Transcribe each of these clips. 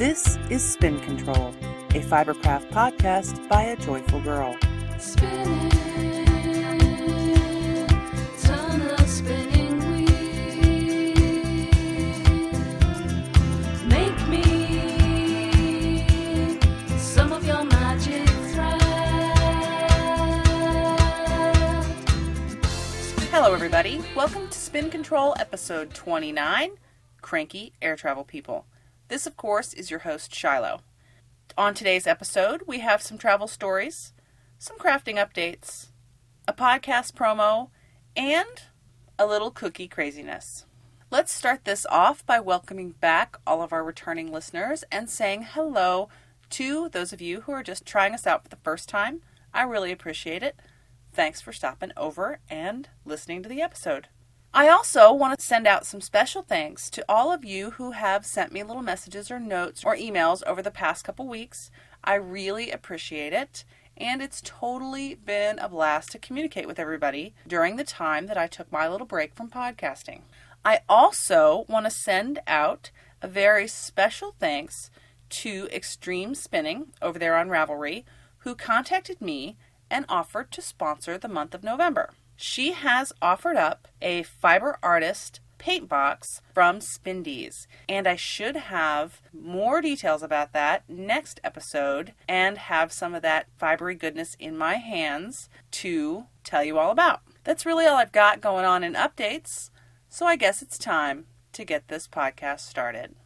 This is Spin Control, a Fibercraft podcast by a joyful girl. Spinning. Hello, everybody. Welcome to Spin Control, episode 29 Cranky Air Travel People. This, of course, is your host, Shiloh. On today's episode, we have some travel stories, some crafting updates, a podcast promo, and a little cookie craziness. Let's start this off by welcoming back all of our returning listeners and saying hello to those of you who are just trying us out for the first time. I really appreciate it. Thanks for stopping over and listening to the episode. I also want to send out some special thanks to all of you who have sent me little messages or notes or emails over the past couple weeks. I really appreciate it, and it's totally been a blast to communicate with everybody during the time that I took my little break from podcasting. I also want to send out a very special thanks to Extreme Spinning over there on Ravelry, who contacted me and offered to sponsor the month of November. She has offered up a fiber artist paint box from Spindies, and I should have more details about that next episode and have some of that fibery goodness in my hands to tell you all about. That's really all I've got going on in updates, so I guess it's time to get this podcast started.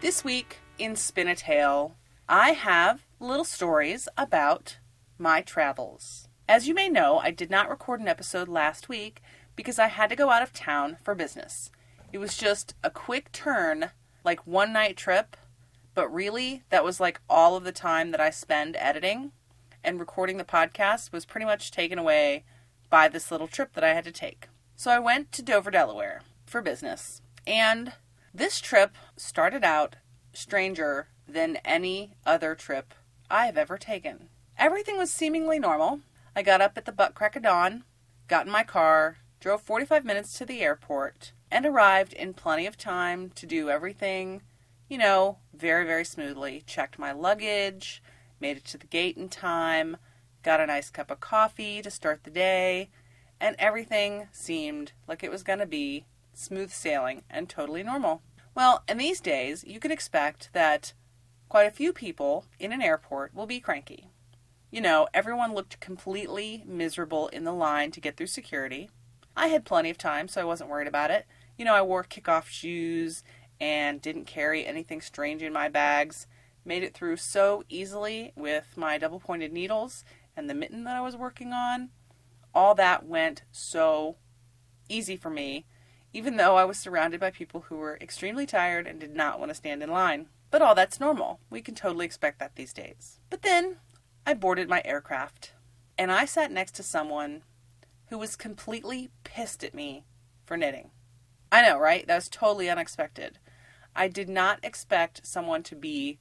This week in Spin a Tale, I have little stories about my travels. As you may know, I did not record an episode last week because I had to go out of town for business. It was just a quick turn, like one night trip, but really that was like all of the time that I spend editing and recording the podcast was pretty much taken away by this little trip that I had to take. So I went to Dover, Delaware for business. And this trip started out stranger than any other trip I have ever taken. Everything was seemingly normal. I got up at the butt crack of dawn, got in my car, drove 45 minutes to the airport, and arrived in plenty of time to do everything, you know, very, very smoothly. Checked my luggage, made it to the gate in time, got a nice cup of coffee to start the day, and everything seemed like it was going to be smooth sailing and totally normal. Well, in these days, you can expect that quite a few people in an airport will be cranky. You know, everyone looked completely miserable in the line to get through security. I had plenty of time, so I wasn't worried about it. You know, I wore kickoff shoes and didn't carry anything strange in my bags. Made it through so easily with my double pointed needles and the mitten that I was working on. All that went so easy for me even though I was surrounded by people who were extremely tired and did not want to stand in line. But all that's normal. We can totally expect that these days. But then I boarded my aircraft and I sat next to someone who was completely pissed at me for knitting. I know, right? That was totally unexpected. I did not expect someone to be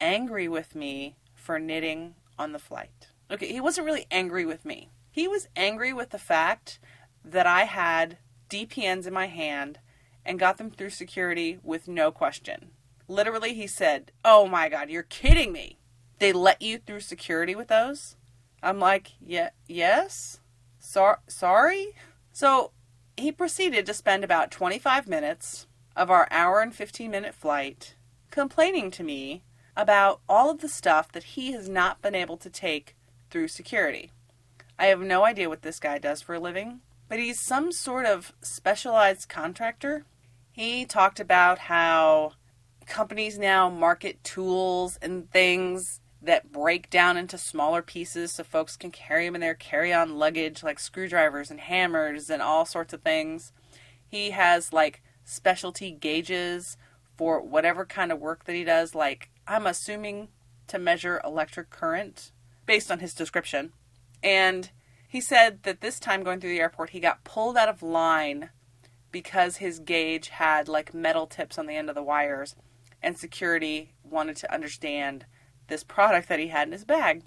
angry with me for knitting on the flight. Okay, he wasn't really angry with me. He was angry with the fact that I had DPNs in my hand and got them through security with no question. Literally, he said, Oh my God, you're kidding me. They let you through security with those? I'm like, Yeah, yes? So- sorry? So he proceeded to spend about 25 minutes of our hour and 15 minute flight complaining to me about all of the stuff that he has not been able to take through security. I have no idea what this guy does for a living but he's some sort of specialized contractor. He talked about how companies now market tools and things that break down into smaller pieces so folks can carry them in their carry on luggage, like screwdrivers and hammers and all sorts of things. He has like specialty gauges for whatever kind of work that he does, like I'm assuming to measure electric current based on his description. And he said that this time going through the airport, he got pulled out of line because his gauge had like metal tips on the end of the wires, and security wanted to understand this product that he had in his bag.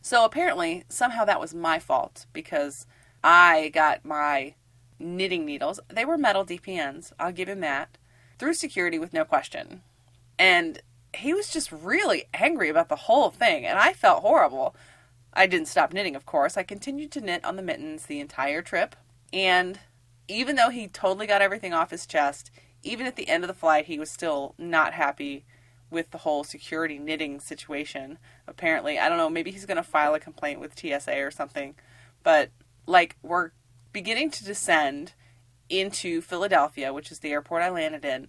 So apparently, somehow that was my fault because I got my knitting needles. They were metal DPNs, I'll give him that, through security with no question. And he was just really angry about the whole thing, and I felt horrible. I didn't stop knitting, of course. I continued to knit on the mittens the entire trip, and even though he totally got everything off his chest, even at the end of the flight, he was still not happy with the whole security knitting situation. Apparently, I don't know, maybe he's going to file a complaint with TSA or something. But, like, we're beginning to descend into Philadelphia, which is the airport I landed in,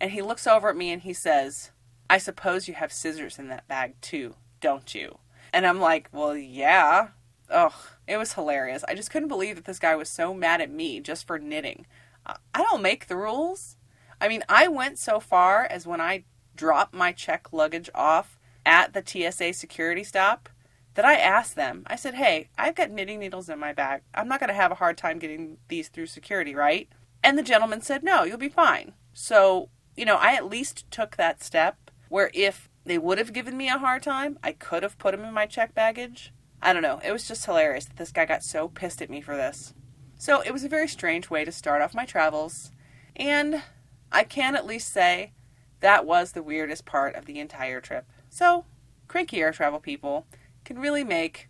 and he looks over at me and he says, I suppose you have scissors in that bag too, don't you? And I'm like, well, yeah. Ugh, it was hilarious. I just couldn't believe that this guy was so mad at me just for knitting. I don't make the rules. I mean, I went so far as when I dropped my check luggage off at the TSA security stop that I asked them, I said, hey, I've got knitting needles in my bag. I'm not going to have a hard time getting these through security, right? And the gentleman said, no, you'll be fine. So, you know, I at least took that step where if they would have given me a hard time, I could have put them in my check baggage. I don't know. It was just hilarious that this guy got so pissed at me for this. So it was a very strange way to start off my travels. And I can at least say that was the weirdest part of the entire trip. So, cranky air travel people can really make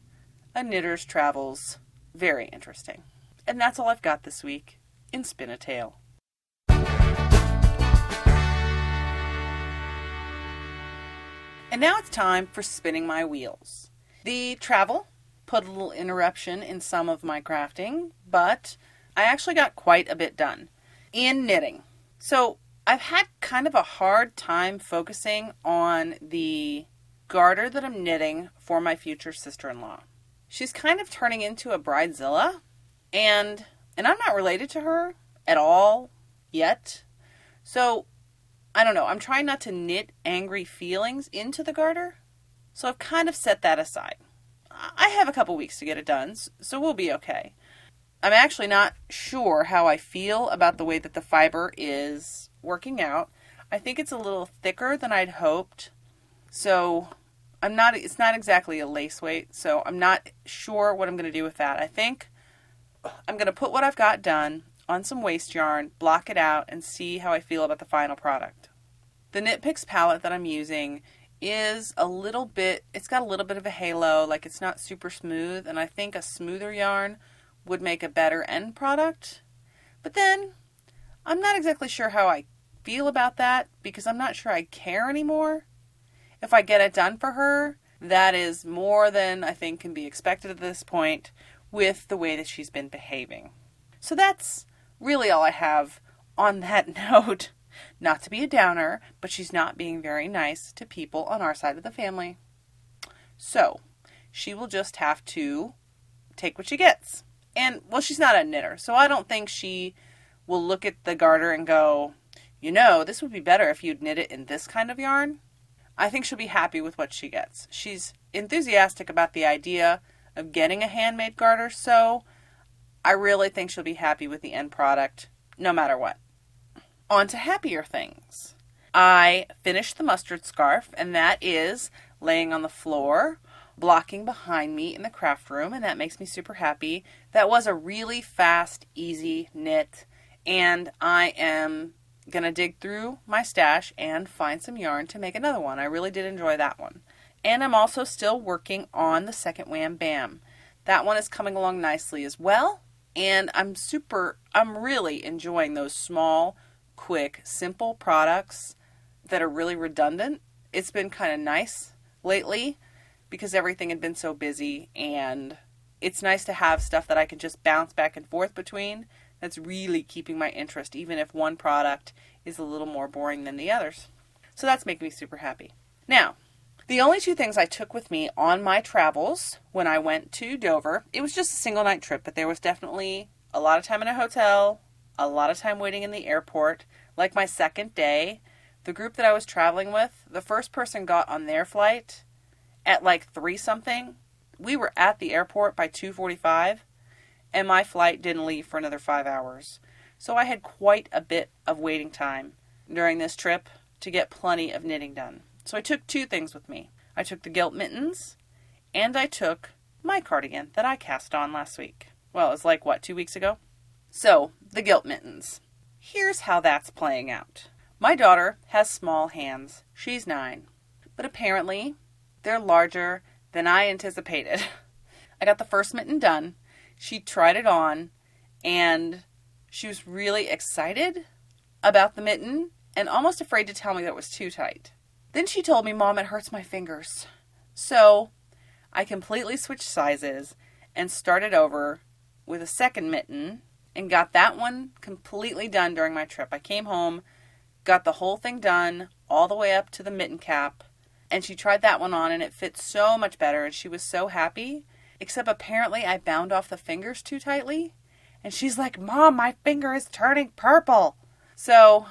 a knitter's travels very interesting. And that's all I've got this week in Spin a Tale. And now it's time for spinning my wheels. The travel put a little interruption in some of my crafting, but I actually got quite a bit done in knitting. So I've had kind of a hard time focusing on the garter that I'm knitting for my future sister-in-law. She's kind of turning into a bridezilla, and and I'm not related to her at all yet. So I don't know. I'm trying not to knit angry feelings into the garter. So I've kind of set that aside. I have a couple weeks to get it done, so we'll be okay. I'm actually not sure how I feel about the way that the fiber is working out. I think it's a little thicker than I'd hoped. So I'm not it's not exactly a lace weight, so I'm not sure what I'm going to do with that. I think I'm going to put what I've got done on some waste yarn, block it out and see how I feel about the final product. The Knit Picks palette that I'm using is a little bit it's got a little bit of a halo, like it's not super smooth and I think a smoother yarn would make a better end product. But then I'm not exactly sure how I feel about that because I'm not sure I care anymore. If I get it done for her, that is more than I think can be expected at this point with the way that she's been behaving. So that's really all I have on that note. Not to be a downer, but she's not being very nice to people on our side of the family. So she will just have to take what she gets. And, well, she's not a knitter, so I don't think she will look at the garter and go, you know, this would be better if you'd knit it in this kind of yarn. I think she'll be happy with what she gets. She's enthusiastic about the idea of getting a handmade garter, so I really think she'll be happy with the end product no matter what. On to happier things. I finished the mustard scarf, and that is laying on the floor, blocking behind me in the craft room, and that makes me super happy. That was a really fast, easy knit, and I am gonna dig through my stash and find some yarn to make another one. I really did enjoy that one. And I'm also still working on the second Wham Bam. That one is coming along nicely as well. And I'm super, I'm really enjoying those small, quick, simple products that are really redundant. It's been kind of nice lately because everything had been so busy and it's nice to have stuff that I can just bounce back and forth between that's really keeping my interest, even if one product is a little more boring than the others. So that's making me super happy. Now, the only two things I took with me on my travels when I went to Dover, it was just a single night trip, but there was definitely a lot of time in a hotel, a lot of time waiting in the airport. Like my second day, the group that I was traveling with, the first person got on their flight at like 3 something. We were at the airport by 2:45 and my flight didn't leave for another 5 hours. So I had quite a bit of waiting time during this trip to get plenty of knitting done. So I took two things with me. I took the gilt mittens and I took my cardigan that I cast on last week. Well, it was like what, 2 weeks ago? So, the guilt mittens. Here's how that's playing out. My daughter has small hands. She's nine. But apparently, they're larger than I anticipated. I got the first mitten done. She tried it on, and she was really excited about the mitten and almost afraid to tell me that it was too tight. Then she told me, Mom, it hurts my fingers. So I completely switched sizes and started over with a second mitten and got that one completely done during my trip. I came home, got the whole thing done, all the way up to the mitten cap, and she tried that one on and it fit so much better and she was so happy. Except apparently I bound off the fingers too tightly. And she's like, Mom, my finger is turning purple. So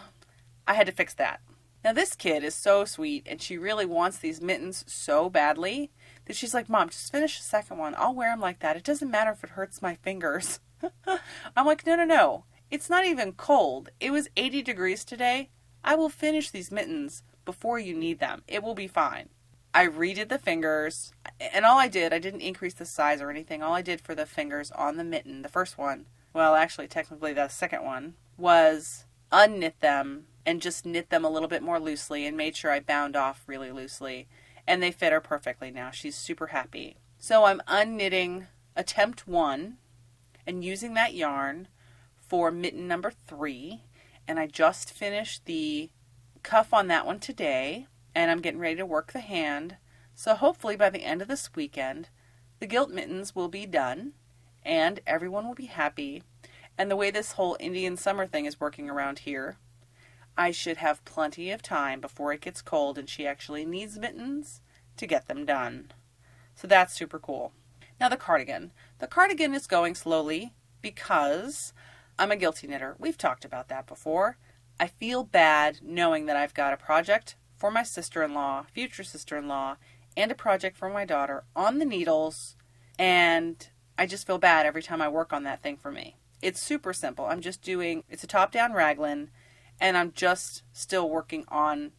I had to fix that. Now, this kid is so sweet and she really wants these mittens so badly that she's like, Mom, just finish the second one. I'll wear them like that. It doesn't matter if it hurts my fingers. I'm like, no, no, no. It's not even cold. It was 80 degrees today. I will finish these mittens before you need them. It will be fine. I redid the fingers, and all I did, I didn't increase the size or anything. All I did for the fingers on the mitten, the first one, well, actually, technically, the second one, was unknit them and just knit them a little bit more loosely and made sure I bound off really loosely. And they fit her perfectly now. She's super happy. So I'm unknitting attempt one and using that yarn for mitten number three. And I just finished the cuff on that one today. And I'm getting ready to work the hand. So hopefully by the end of this weekend, the gilt mittens will be done and everyone will be happy. And the way this whole Indian summer thing is working around here, I should have plenty of time before it gets cold and she actually needs mittens to get them done. So that's super cool. Now, the cardigan. The cardigan is going slowly because I'm a guilty knitter. We've talked about that before. I feel bad knowing that I've got a project for my sister in law, future sister in law, and a project for my daughter on the needles, and I just feel bad every time I work on that thing for me. It's super simple. I'm just doing, it's a top down raglan, and I'm just still working on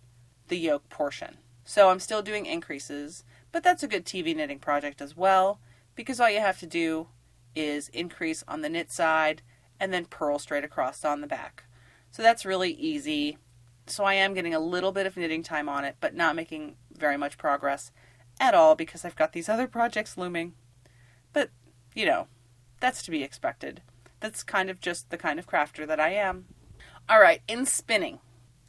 the yoke portion. So I'm still doing increases, but that's a good TV knitting project as well because all you have to do is increase on the knit side and then purl straight across on the back. So that's really easy. So I am getting a little bit of knitting time on it, but not making very much progress at all because I've got these other projects looming. But, you know, that's to be expected. That's kind of just the kind of crafter that I am. All right, in spinning.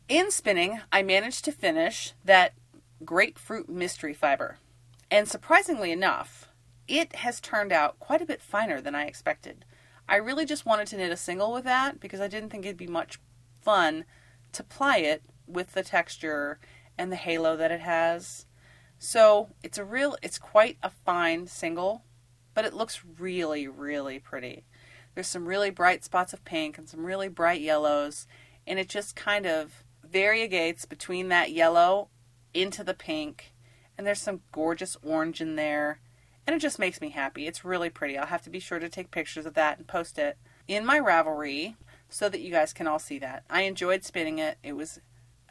In spinning, I managed to finish that grapefruit mystery fiber. And surprisingly enough, it has turned out quite a bit finer than I expected. I really just wanted to knit a single with that because I didn't think it'd be much fun to ply it with the texture and the halo that it has. So it's a real, it's quite a fine single, but it looks really, really pretty. There's some really bright spots of pink and some really bright yellows, and it just kind of variegates between that yellow into the pink, and there's some gorgeous orange in there, and it just makes me happy. It's really pretty. I'll have to be sure to take pictures of that and post it in my Ravelry so that you guys can all see that. I enjoyed spinning it. It was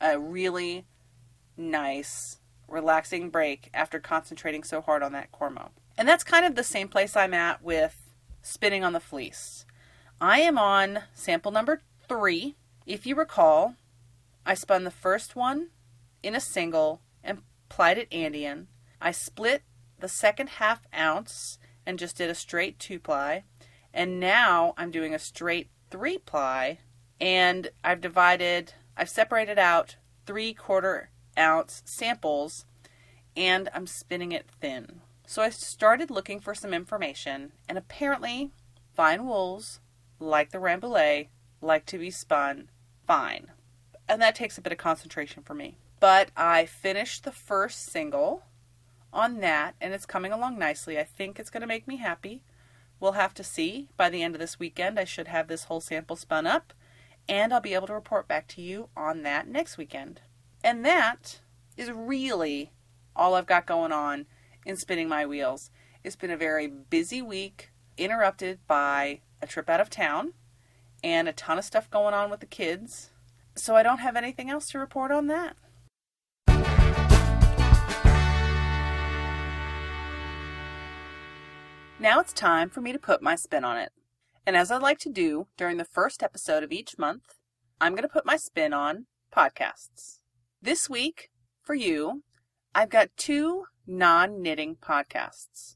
a really nice, relaxing break after concentrating so hard on that Cormo. And that's kind of the same place I'm at with spinning on the fleece. I am on sample number three. If you recall, I spun the first one in a single and plied it Andean. I split the second half ounce and just did a straight two ply. And now I'm doing a straight three ply and I've divided, I've separated out three quarter ounce samples and I'm spinning it thin. So I started looking for some information and apparently fine wools, like the Rambouillet, like to be spun fine. And that takes a bit of concentration for me. But I finished the first single on that and it's coming along nicely. I think it's going to make me happy. We'll have to see. By the end of this weekend, I should have this whole sample spun up and I'll be able to report back to you on that next weekend. And that is really all I've got going on in spinning my wheels. It's been a very busy week, interrupted by a trip out of town and a ton of stuff going on with the kids. So I don't have anything else to report on that. Now it's time for me to put my spin on it. And as I like to do during the first episode of each month, I'm going to put my spin on podcasts. This week, for you, I've got two non knitting podcasts.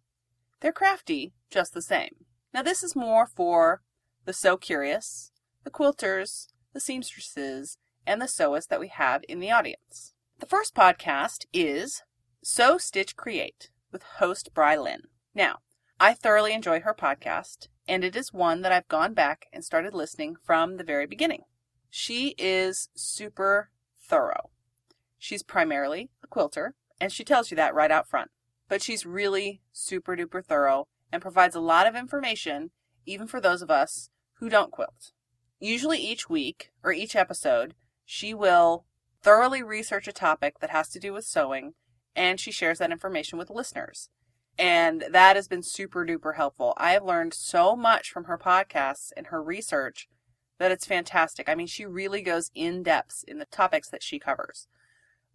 They're crafty, just the same. Now, this is more for the so curious, the quilters, the seamstresses, and the sewists that we have in the audience. The first podcast is Sew Stitch Create with host Bry Lynn. Now, I thoroughly enjoy her podcast, and it is one that I've gone back and started listening from the very beginning. She is super thorough. She's primarily a quilter, and she tells you that right out front. But she's really super duper thorough and provides a lot of information, even for those of us who don't quilt. Usually each week or each episode, she will thoroughly research a topic that has to do with sewing and she shares that information with listeners. And that has been super duper helpful. I have learned so much from her podcasts and her research that it's fantastic. I mean, she really goes in depth in the topics that she covers.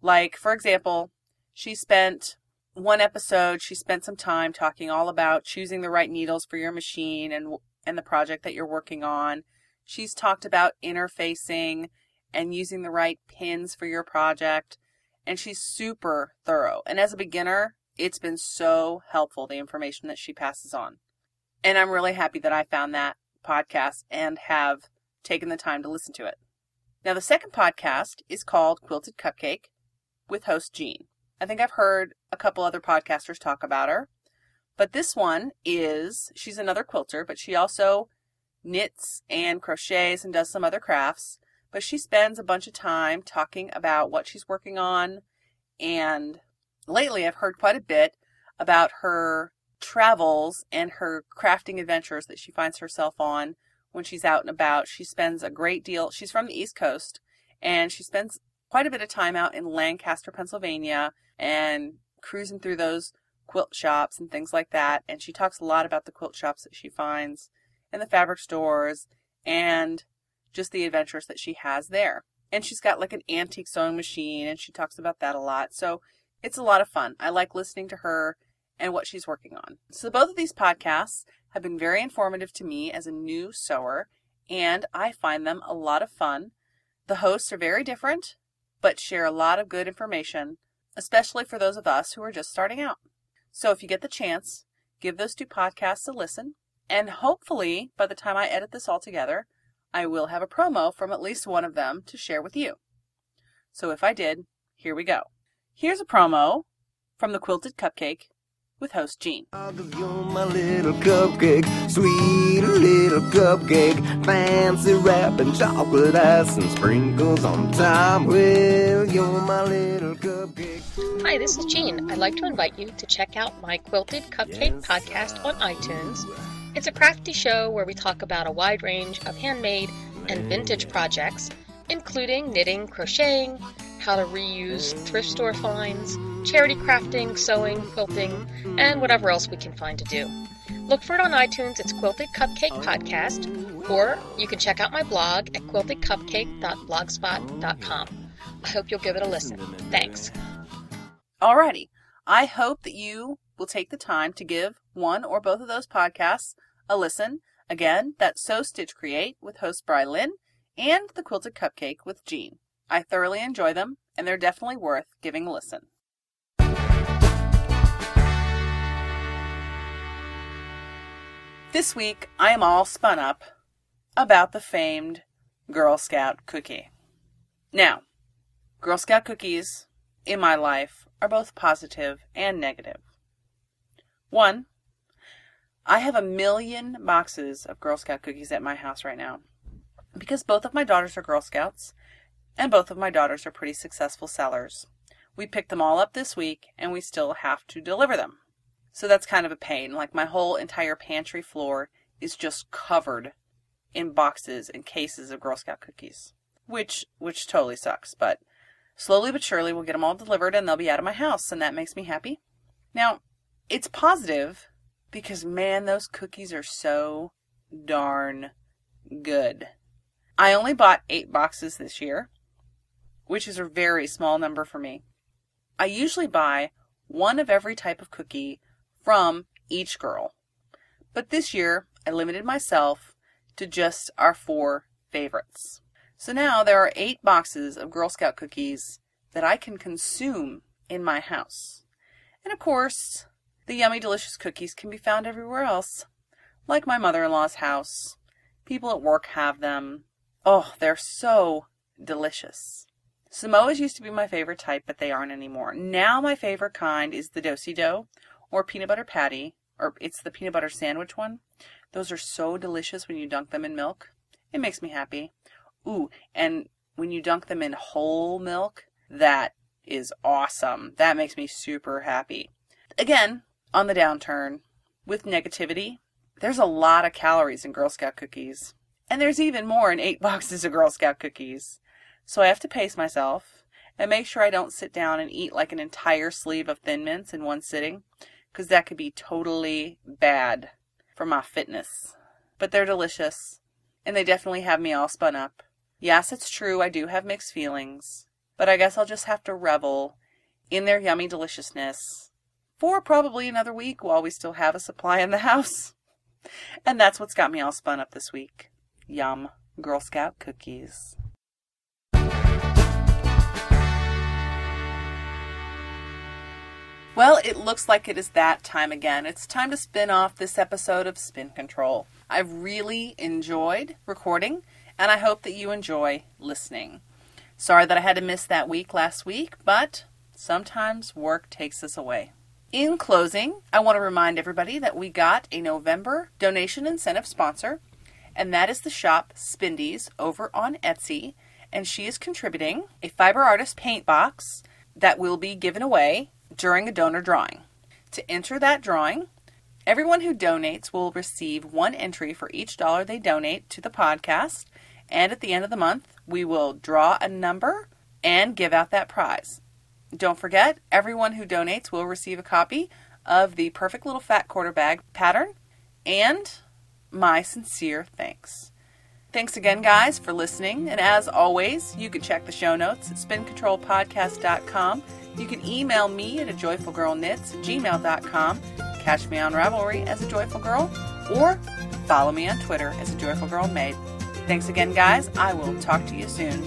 Like, for example, she spent one episode, she spent some time talking all about choosing the right needles for your machine and and the project that you're working on. She's talked about interfacing and using the right pins for your project. And she's super thorough. And as a beginner, it's been so helpful, the information that she passes on. And I'm really happy that I found that podcast and have taken the time to listen to it. Now, the second podcast is called Quilted Cupcake with host Jean. I think I've heard a couple other podcasters talk about her. But this one is, she's another quilter, but she also knits and crochets and does some other crafts. But she spends a bunch of time talking about what she's working on. And lately, I've heard quite a bit about her travels and her crafting adventures that she finds herself on when she's out and about. She spends a great deal, she's from the East Coast, and she spends quite a bit of time out in Lancaster, Pennsylvania, and cruising through those quilt shops and things like that. And she talks a lot about the quilt shops that she finds and the fabric stores and just the adventures that she has there. And she's got like an antique sewing machine and she talks about that a lot. So it's a lot of fun. I like listening to her and what she's working on. So both of these podcasts have been very informative to me as a new sewer and I find them a lot of fun. The hosts are very different, but share a lot of good information, especially for those of us who are just starting out. So if you get the chance, give those two podcasts a listen. And hopefully, by the time I edit this all together, I will have a promo from at least one of them to share with you. So if I did, here we go. Here's a promo from the Quilted Cupcake with host Jean. Cause you're my little cupcake, sweet little cupcake, fancy wrapping chocolate ice and sprinkles on top. Well, you're my little cupcake. Hi, this is Jean. I'd like to invite you to check out my Quilted Cupcake podcast on iTunes. It's a crafty show where we talk about a wide range of handmade and vintage projects, including knitting, crocheting, how to reuse thrift store finds, charity crafting, sewing, quilting, and whatever else we can find to do. Look for it on iTunes. It's Quilted Cupcake Podcast, or you can check out my blog at quiltedcupcake.blogspot.com. I hope you'll give it a listen. Thanks. Alrighty. I hope that you will take the time to give one or both of those podcasts a listen. Again, that's Sew Stitch Create with host Bry Lynn and The Quilted Cupcake with Jean. I thoroughly enjoy them, and they're definitely worth giving a listen. This week, I am all spun up about the famed Girl Scout cookie. Now, Girl Scout cookies in my life are both positive and negative. One, I have a million boxes of Girl Scout cookies at my house right now because both of my daughters are Girl Scouts and both of my daughters are pretty successful sellers. We picked them all up this week and we still have to deliver them. So that's kind of a pain. Like my whole entire pantry floor is just covered in boxes and cases of Girl Scout cookies, which which totally sucks, but slowly but surely we'll get them all delivered and they'll be out of my house and that makes me happy. Now, it's positive because man, those cookies are so darn good. I only bought 8 boxes this year, which is a very small number for me. I usually buy one of every type of cookie from each girl. But this year, I limited myself to just our four favorites. So now there are eight boxes of Girl Scout cookies that I can consume in my house. And of course, the yummy, delicious cookies can be found everywhere else, like my mother in law's house. People at work have them. Oh, they're so delicious. Samoas used to be my favorite type, but they aren't anymore. Now my favorite kind is the Do-si-do or peanut butter patty, or it's the peanut butter sandwich one. Those are so delicious when you dunk them in milk. It makes me happy. Ooh, and when you dunk them in whole milk, that is awesome. That makes me super happy. Again, on the downturn, with negativity, there's a lot of calories in Girl Scout cookies. And there's even more in eight boxes of Girl Scout cookies. So I have to pace myself and make sure I don't sit down and eat like an entire sleeve of Thin Mints in one sitting, because that could be totally bad for my fitness. But they're delicious, and they definitely have me all spun up. Yes, it's true, I do have mixed feelings, but I guess I'll just have to revel in their yummy deliciousness for probably another week while we still have a supply in the house. And that's what's got me all spun up this week. Yum. Girl Scout cookies. Well, it looks like it is that time again. It's time to spin off this episode of Spin Control. I've really enjoyed recording, and I hope that you enjoy listening. Sorry that I had to miss that week last week, but sometimes work takes us away. In closing, I want to remind everybody that we got a November donation incentive sponsor, and that is the shop Spindies over on Etsy, and she is contributing a fiber artist paint box that will be given away during a donor drawing. To enter that drawing, everyone who donates will receive one entry for each dollar they donate to the podcast, and at the end of the month, we will draw a number and give out that prize. Don't forget, everyone who donates will receive a copy of the Perfect Little Fat Quarter Bag pattern and my sincere thanks. Thanks again, guys, for listening. And as always, you can check the show notes at spincontrolpodcast.com. You can email me at a joyfulgirlknits at gmail.com. Catch me on Ravelry as a Joyful Girl, or follow me on Twitter as a Joyful Girl Maid. Thanks again, guys. I will talk to you soon.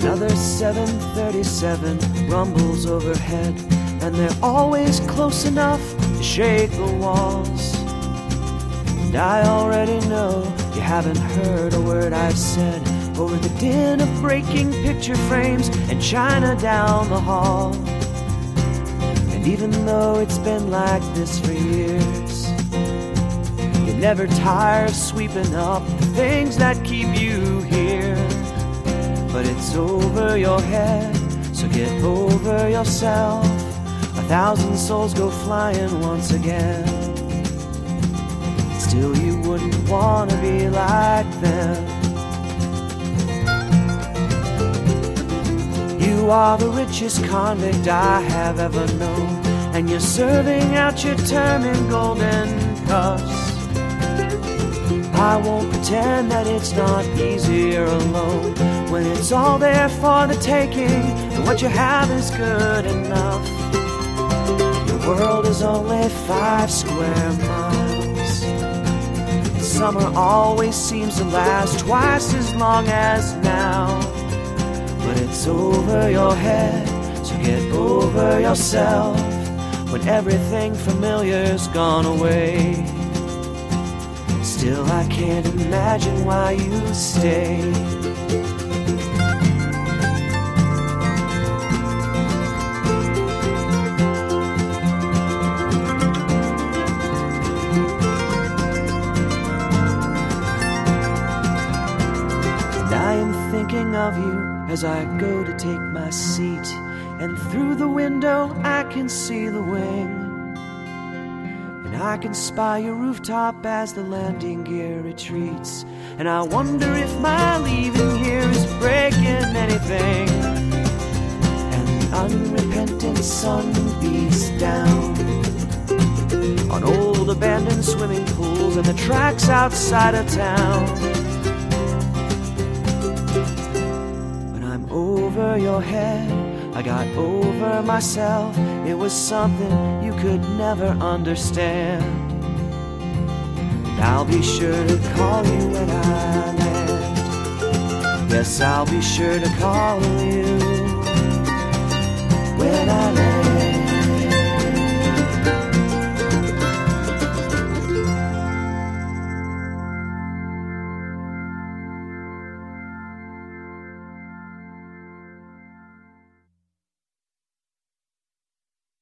Another 737 rumbles overhead, and they're always close enough to shake the walls. And I already know you haven't heard a word I've said over the din of breaking picture frames and china down the hall. And even though it's been like this for years, you never tire of sweeping up the things that keep you here but it's over your head, so get over yourself. A thousand souls go flying once again. Still, you wouldn't want to be like them. You are the richest convict I have ever known, and you're serving out your term in golden cuffs. I won't pretend that it's not easier alone when it's all there for the taking and what you have is good enough. Your world is only five square miles. Summer always seems to last twice as long as now. But it's over your head, so get over yourself when everything familiar's gone away. Still, I can't imagine why you stay. As I go to take my seat. And through the window, I can see the wing. And I can spy your rooftop as the landing gear retreats. And I wonder if my leaving here is breaking anything. And the unrepentant sun beats down on old abandoned swimming pools and the tracks outside of town. your head. I got over myself, it was something you could never understand. And I'll be sure to call you when I land. Yes, I'll be sure to call you when I land.